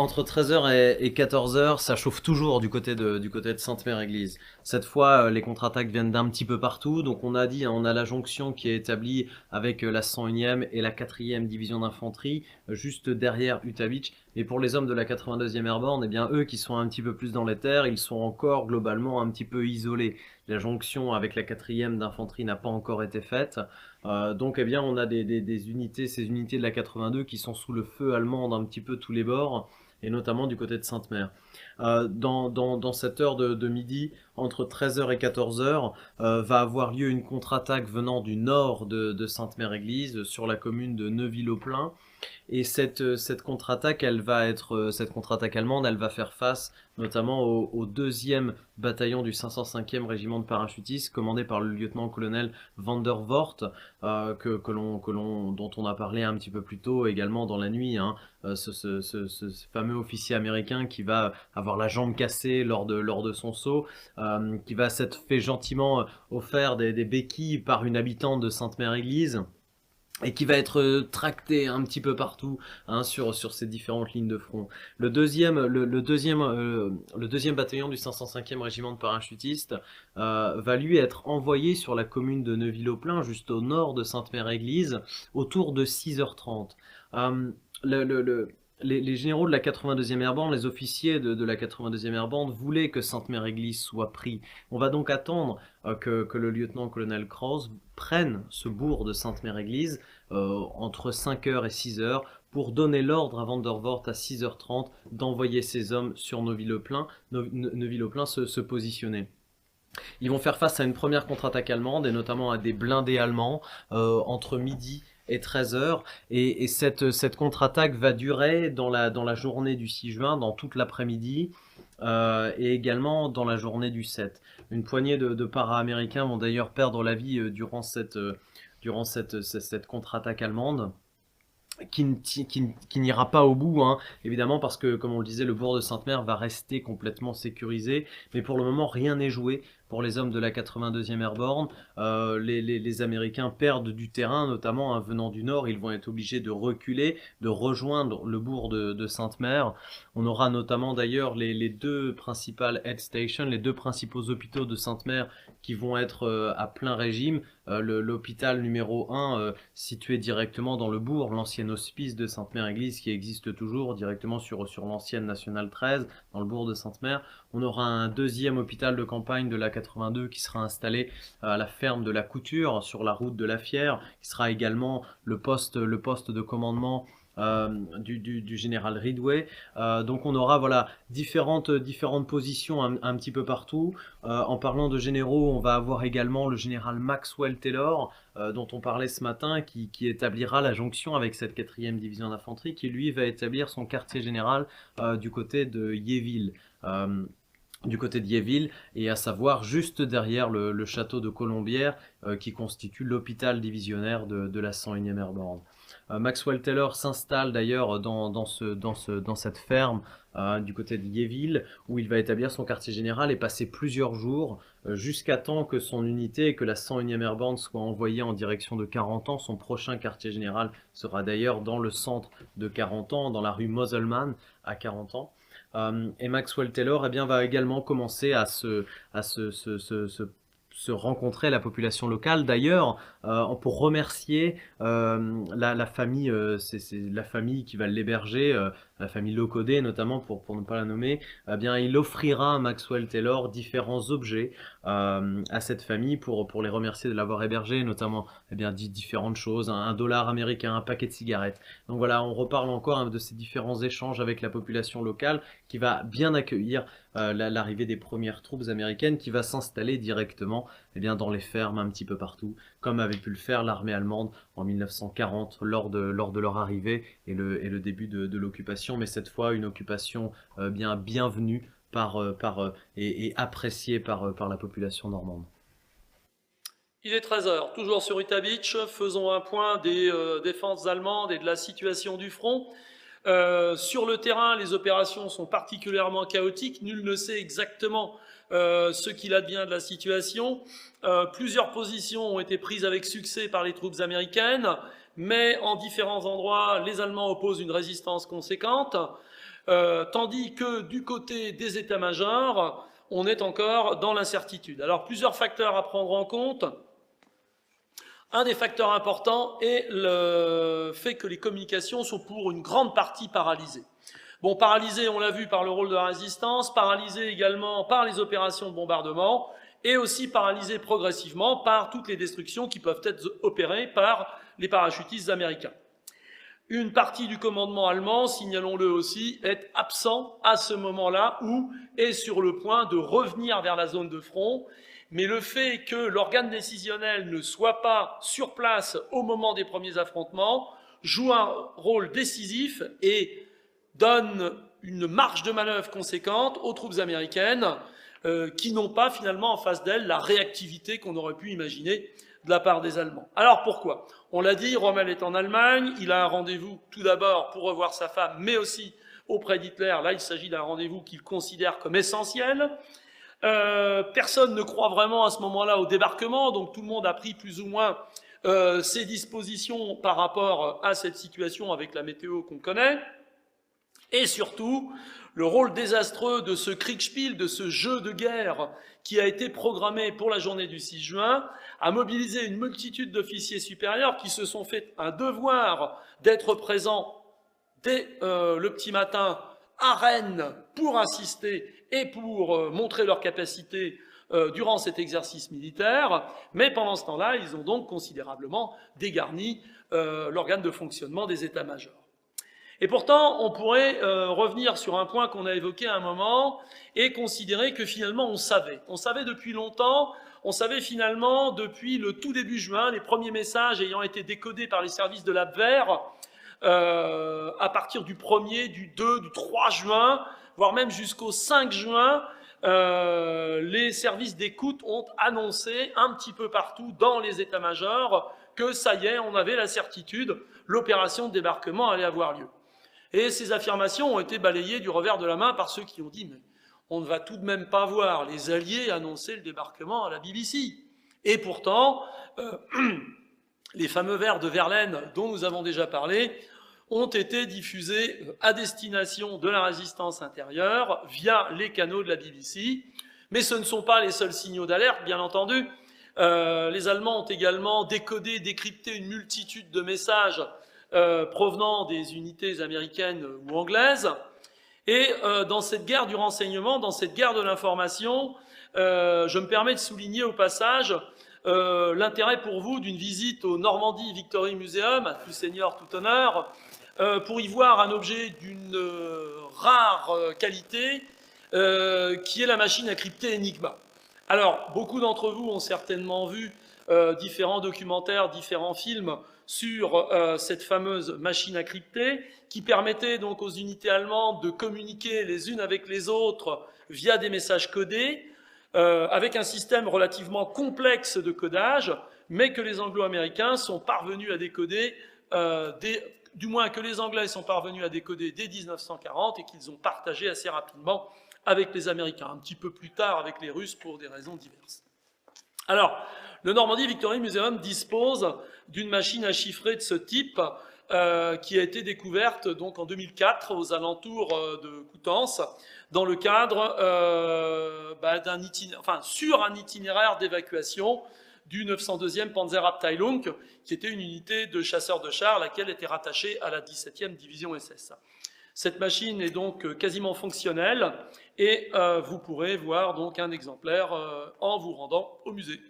Entre 13h et 14h, ça chauffe toujours du côté de, Sainte-Mère-Église. Cette fois, euh, les contre-attaques viennent d'un petit peu partout. Donc on a dit, hein, on a la jonction qui est établie avec euh, la 101e et la 4e division d'infanterie, juste derrière Utavitch. Et pour les hommes de la 82e Airborne, eh bien eux qui sont un petit peu plus dans les terres, ils sont encore globalement un petit peu isolés. La jonction avec la 4e d'infanterie n'a pas encore été faite. donc eh bien on a des, unités, ces unités de la 82 qui sont sous le feu allemand d'un petit peu tous les bords et notamment du côté de Sainte-Mère. Euh, dans, cette heure de, midi, entre 13h et 14h, euh, va avoir lieu une contre-attaque venant du nord de, Sainte-Mère-Église sur la commune de Neuville-au-Plain. Et cette, euh, cette contre-attaque, elle va être, euh, cette contre-attaque allemande, elle va faire face notamment au, deuxième bataillon du 505e régiment de parachutistes, commandé par le lieutenant-colonel Van der Voort, euh, dont on a parlé un petit peu plus tôt également dans la nuit, hein, euh, ce, fameux officier américain qui va avoir la jambe cassée lors de, son saut, qui va s'être fait gentiment offert des, des béquilles par une habitante de Sainte-Mère-Église et qui va être euh, tracté un petit peu partout hein, sur sur ces différentes lignes de front. Le deuxième le, le deuxième euh, le deuxième bataillon du 505e régiment de parachutistes euh, va lui être envoyé sur la commune de Neuville-au-Plain, juste au nord de Sainte-Mère-Église, autour de 6h30. Euh, le, le, le les, généraux de la 82e Airborne, les officiers de, la 82e Airborne voulaient que Sainte-Mère-Église soit pris. On va donc attendre euh, que, le lieutenant-colonel Krause prenne ce bourg de Sainte-Mère-Église euh, entre 5h et 6h pour donner l'ordre à Vandervoort à 6h30 d'envoyer ses hommes sur Neuville-au-Plain, Neuville-au-Plain se, se positionner. Ils vont faire face à une première contre-attaque allemande et notamment à des blindés allemands euh, entre midi et 13h. Et, et, cette, cette contre-attaque va durer dans la, dans la journée du 6 juin, dans toute l'après-midi, euh, et également dans la journée du 7. Une poignée de, de para-américains vont d'ailleurs perdre la vie euh, durant cette, euh, durant cette, cette contre-attaque allemande. Qui, n'ira pas au bout, hein, évidemment, parce que, comme on le disait, le bourg de Sainte-Mère va rester complètement sécurisé, mais pour le moment, rien n'est joué pour les hommes de la 82e Airborne. Euh, les, Américains perdent du terrain, notamment hein, venant du nord. Ils vont être obligés de reculer, de rejoindre le bourg de, Sainte-Mère. On aura notamment d'ailleurs les, les, deux principales head stations, les deux principaux hôpitaux de Sainte-Mère qui vont être euh, à plein régime. Euh, L'hôpital numéro 1 euh, situé directement dans le bourg, l'ancien hospice de Sainte-Mère-Église qui existe toujours directement sur, l'ancienne Nationale 13 dans le bourg de Sainte-Mère. On aura un deuxième hôpital de campagne de la 82 qui sera installé à la ferme de la Couture sur la route de la Fière, qui sera également le poste, le poste de commandement euh, du, du, général Ridway. Euh, donc on aura voilà différentes différentes positions un, petit peu partout. Euh, en parlant de généraux, on va avoir également le général Maxwell Taylor euh, dont on parlait ce matin, qui, établira la jonction avec cette quatrième division d'infanterie, qui lui va établir son quartier général euh, du côté de Yéville du côté d'Yéville, et à savoir juste derrière le, château de Colombière, euh, qui constitue l'hôpital divisionnaire de, de, la 101e Airborne. Euh, Maxwell Taylor s'installe d'ailleurs dans, dans, ce, dans, ce, dans cette ferme euh, du côté de Yéville, où il va établir son quartier général et passer plusieurs jours, euh, jusqu'à temps que son unité et que la 101e Airborne soit envoyée en direction de 40 ans. Son prochain quartier général sera d'ailleurs dans le centre de 40 ans, dans la rue Moselman, à 40 ans. Et Maxwell Taylor eh bien, va également commencer à se se rencontrer la population locale. D'ailleurs, euh, pour remercier euh, la, la, famille, euh, c'est la famille qui va l'héberger, la famille Locodé notamment, pour, pour ne pas la nommer, eh bien, il offrira à Maxwell Taylor différents objets euh, à cette famille pour, les remercier de l'avoir hébergé, notamment eh bien, différentes choses, un, un, dollar américain, un paquet de cigarettes. Donc voilà, on reparle encore hein, de ces différents échanges avec la population locale qui va bien accueillir euh, l'arrivée des premières troupes américaines qui va s'installer directement eh bien, dans les fermes un petit peu partout, comme avait pu le faire l'armée allemande en 1940 lors de, lors de leur arrivée et le, et le début de, de l'occupation, mais cette fois une occupation euh, bien bienvenue par, euh, par, euh, et, appréciée par, par la population normande. Il est 13h, toujours sur Utah Beach, faisons un point des défenses allemandes et de la situation du front. Euh, sur le terrain, les opérations sont particulièrement chaotiques. Nul ne sait exactement euh, ce qu'il advient de la situation. Euh, plusieurs positions ont été prises avec succès par les troupes américaines, mais en différents endroits, les Allemands opposent une résistance conséquente. euh, tandis que du côté des états-majors, on est encore dans l'incertitude. Alors plusieurs facteurs à prendre en compte. Un des facteurs importants est le fait que les communications sont pour une grande partie paralysées. Bon, paralysées, on l'a vu par le rôle de la résistance, paralysées également par les opérations de bombardement, et aussi paralysées progressivement par toutes les destructions qui peuvent être opérées par les parachutistes américains. Une partie du commandement allemand, signalons-le aussi, est absent à ce moment-là ou est sur le point de revenir vers la zone de front. Mais le fait que l'organe décisionnel ne soit pas sur place au moment des premiers affrontements joue un rôle décisif et donne une marge de manœuvre conséquente aux troupes américaines euh, qui n'ont pas finalement en face d'elles la réactivité qu'on aurait pu imaginer de la part des Allemands. Alors pourquoi? On l'a dit, Rommel est en Allemagne, il a un rendez-vous tout d'abord pour revoir sa femme, mais aussi auprès d'Hitler. Là, il s'agit d'un rendez-vous qu'il considère comme essentiel. Euh, personne ne croit vraiment à ce moment-là au débarquement, donc tout le monde a pris plus ou moins euh, ses dispositions par rapport à cette situation avec la météo qu'on connaît. Et surtout, le rôle désastreux de ce Kriegspiel, de ce jeu de guerre qui a été programmé pour la journée du 6 juin, a mobilisé une multitude d'officiers supérieurs qui se sont fait un devoir d'être présents dès euh, le petit matin à Rennes pour assister et pour euh, montrer leur capacité euh, durant cet exercice militaire, mais pendant ce temps-là, ils ont donc considérablement dégarni l'organe de fonctionnement des états-majors. Et pourtant, on pourrait euh, revenir sur un point qu'on a évoqué à un moment et considérer que finalement on savait. On savait depuis longtemps, on savait finalement depuis le tout début juin, les premiers messages ayant été décodés par les services de l'Abwehr, euh, à partir du 1er, du 2, du 3 juin, voire même jusqu'au 5 juin, euh, les services d'écoute ont annoncé un petit peu partout dans les états-majors que ça y est, on avait la certitude, l'opération de débarquement allait avoir lieu. Et ces affirmations ont été balayées du revers de la main par ceux qui ont dit, mais on ne va tout de même pas voir les Alliés annoncer le débarquement à la BBC. Et pourtant, euh, les fameux vers de Verlaine dont nous avons déjà parlé ont été diffusés à destination de la résistance intérieure via les canaux de la BBC. Mais ce ne sont pas les seuls signaux d'alerte, bien entendu. Euh, les Allemands ont également décodé, décrypté une multitude de messages euh, provenant des unités américaines ou anglaises. Et euh, dans cette guerre du renseignement, dans cette guerre de l'information, euh, je me permets de souligner au passage l'intérêt pour vous d'une visite au Normandie Victory Museum, à tout seigneur, tout honneur, pour y voir un objet d'une rare qualité, qui est la machine à crypter Enigma. Alors, beaucoup d'entre vous ont certainement vu différents documentaires, différents films sur euh, cette fameuse machine à crypter qui permettait donc aux unités allemandes de communiquer les unes avec les autres via des messages codés, euh, avec un système relativement complexe de codage, mais que les anglo-américains sont parvenus à décoder, euh, du moins que les Anglais sont parvenus à décoder dès 1940 et qu'ils ont partagé assez rapidement avec les Américains, un petit peu plus tard avec les Russes pour des raisons diverses. Alors, le Normandie Victory Museum dispose d'une machine à chiffrer de ce type euh, qui a été découverte donc en 2004 aux alentours euh, de Coutances dans le cadre euh, bah, d'un enfin, sur un itinéraire d'évacuation du 902e Panzerabteilung, qui était une unité de chasseurs de chars, laquelle était rattachée à la 17e division SS. Cette machine est donc quasiment fonctionnelle et vous pourrez voir un exemplaire en vous rendant au musée.